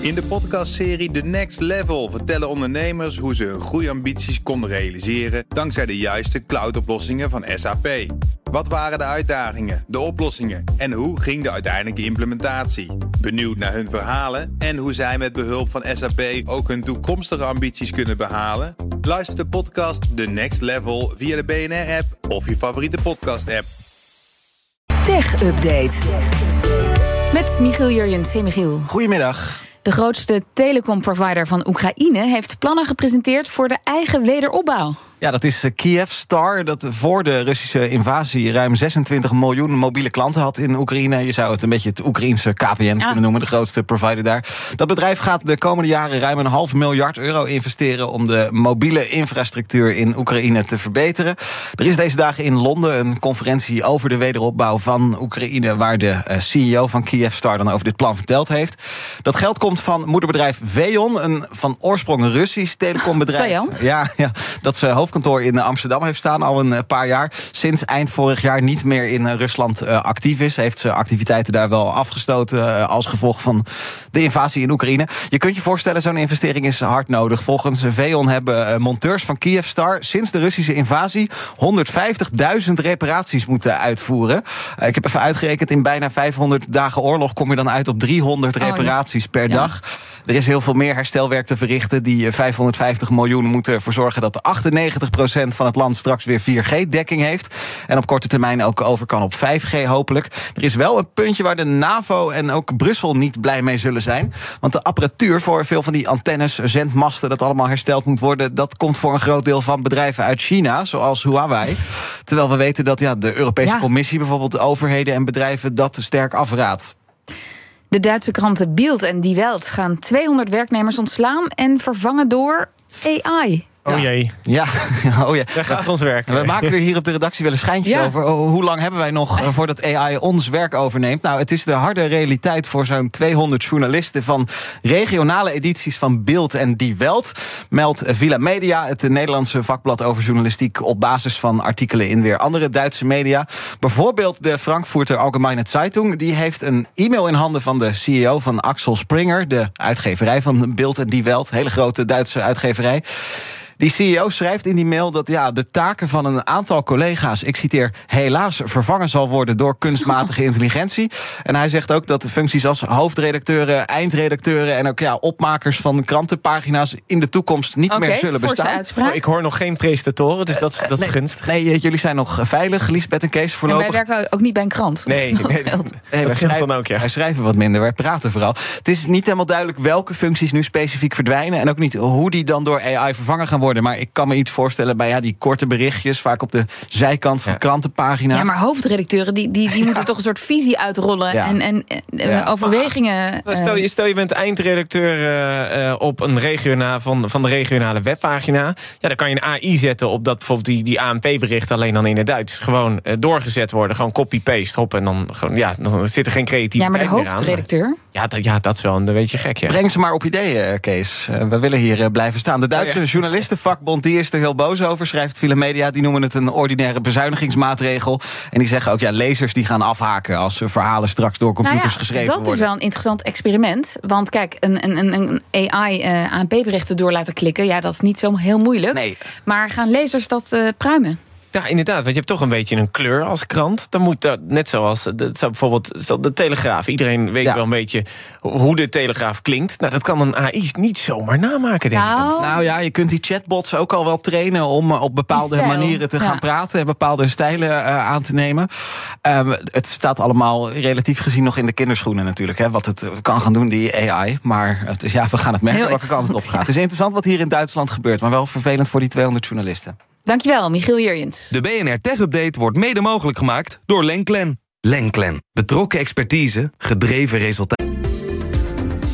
In de podcastserie The Next Level vertellen ondernemers hoe ze hun groeiambities konden realiseren dankzij de juiste cloudoplossingen van SAP. Wat waren de uitdagingen, de oplossingen en hoe ging de uiteindelijke implementatie? Benieuwd naar hun verhalen en hoe zij met behulp van SAP ook hun toekomstige ambities kunnen behalen? Luister de podcast The Next Level via de BNR-app of je favoriete podcast-app. Tech Update. Met Michiel Jurjens. Hey Michiel. Goedemiddag. De grootste telecomprovider van Oekraïne heeft plannen gepresenteerd voor de eigen wederopbouw. Ja, dat is eh, Star. Dat voor de Russische invasie ruim 26 miljoen mobiele klanten had in Oekraïne. Je zou het een beetje het Oekraïense KPN kunnen noemen, de grootste provider daar. Dat bedrijf gaat de komende jaren ruim een half miljard euro investeren om de mobiele infrastructuur in Oekraïne te verbeteren. Er is deze dagen in Londen een conferentie over de wederopbouw van Oekraïne, waar de eh, CEO van Star dan over dit plan verteld heeft. Dat geld komt van moederbedrijf Veon, een van oorsprong Russisch telecombedrijf. Ja, ja, dat ze hoofd hoofdkantoor in Amsterdam heeft staan al een eh, paar jaar. Sinds eind vorig jaar niet meer in eh, Rusland eh, actief is. Heeft ze activiteiten daar wel afgestoten als gevolg van de invasie in Oekraïne. Je kunt je voorstellen, zo'n investering is hard nodig. Volgens Veon hebben monteurs van Kyivstar sinds de Russische invasie 150.000 reparaties moeten uitvoeren. Ik heb even uitgerekend, in bijna 500 dagen oorlog kom je dan uit op 300 reparaties per dag. Er is heel veel meer herstelwerk te verrichten. Die 550 miljoen moeten ervoor zorgen dat 98 van het land straks weer 4G-dekking heeft. En op korte termijn ook over kan op 5G hopelijk. Er is wel een puntje waar de NAVO en ook Brussel niet blij mee zullen zijn. Want de apparatuur voor veel van die antennes, zendmasten, dat allemaal hersteld moet worden, dat komt voor een groot deel van bedrijven uit China, zoals Huawei. Terwijl we weten dat ja, de Europese Commissie bijvoorbeeld overheden en bedrijven dat sterk afraadt. De Duitse kranten Bild en Die Welt gaan 200 werknemers ontslaan en vervangen door AI. Oh jee. Ja, oh ja. Daar gaat ons werk. We maken er hier op de redactie wel een schijntje over. Oh, hoe lang hebben wij nog eh, voordat AI ons werk overneemt? Nou, het is de harde realiteit voor zo'n 200 journalisten van regionale edities van Beeld en Die Welt. Meldt Villa Media, het Nederlandse vakblad over journalistiek, op basis van artikelen in weer andere Duitse media. Bijvoorbeeld de Frankfurter Allgemeine Zeitung. Die heeft een e-mail in handen van de CEO van Axel Springer, de uitgeverij van Beeld en Die Welt. Hele grote Duitse uitgeverij. Die CEO schrijft in die mail dat ja, de taken van een aantal collega's, ik citeer, helaas vervangen zal worden door kunstmatige intelligentie. En hij zegt ook dat de functies als hoofdredacteuren, eindredacteuren en ook ja, opmakers van krantenpagina's in de toekomst niet meer zullen bestaan. Oh, ik hoor nog geen presentatoren, dus dat, dat is nee, gunstig. Nee, eh, jullie zijn nog veilig, Lisbeth en Kees voorlopig. En wij werken ook niet bij een krant. Nee, dat nee, nee, dat schrijven, dan ook, ja. Wij schrijven wat minder, wij praten vooral. Het is niet helemaal duidelijk welke functies nu specifiek verdwijnen en ook niet hoe die dan door AI vervangen gaan worden. Maar ik kan me iets voorstellen bij ja, die korte berichtjes, vaak op de zijkant van krantenpagina. Ja, maar hoofdredacteuren die, die, die moeten toch een soort visie uitrollen en, en uh, overwegingen. Uh, stel, je, stel je bent eindredacteur op een regionaal van, van de regionale webpagina. Ja, dan kan je een AI zetten op dat bijvoorbeeld die, die ANP-berichten alleen dan in het Duits gewoon doorgezet worden. Gewoon copy-paste op en dan, gewoon, ja, dan zit er geen creativiteit meer aan. Ja, maar de hoofdredacteur? Ja, dat, ja, dat is wel een beetje gek. Ja. Breng ze maar op ideeën, Kees. we willen hier blijven staan. De Duitse journalisten vakbond die is er heel boos over, schrijft Viele Media. Die noemen het een ordinaire bezuinigingsmaatregel. En die zeggen ook, ja, lezers die gaan afhaken... als verhalen straks door computers nou ja, geschreven dat worden. Dat is wel een interessant experiment. Want kijk, een, een, een AI uh, eh, ANP-berichten door laten klikken... ja, dat is niet zo heel moeilijk. Nee. Maar gaan lezers dat uh, pruimen? Ja, inderdaad. Want je hebt toch een beetje een kleur als krant. Dan moet dat, net zoals de, bijvoorbeeld de Telegraaf. Iedereen weet wel een beetje hoe de Telegraaf klinkt. Nou, dat kan een AI niet zomaar namaken, denk nou. ik. Nou ja, je kunt die chatbots ook al wel trainen om op bepaalde manieren te gaan praten en bepaalde stijlen uh, aan te nemen. Um, het staat allemaal relatief gezien nog in de kinderschoenen natuurlijk. Hè, wat het kan gaan doen, die AI. Maar het is, ja, we gaan het merken welke kant het op gaat. Het is interessant wat hier in Duitsland gebeurt, maar wel vervelend voor die 200 journalisten. Dankjewel, Michiel Jurjens. De BNR Tech Update wordt mede mogelijk gemaakt door Lenklen. Lenklen. Betrokken expertise, gedreven resultaten.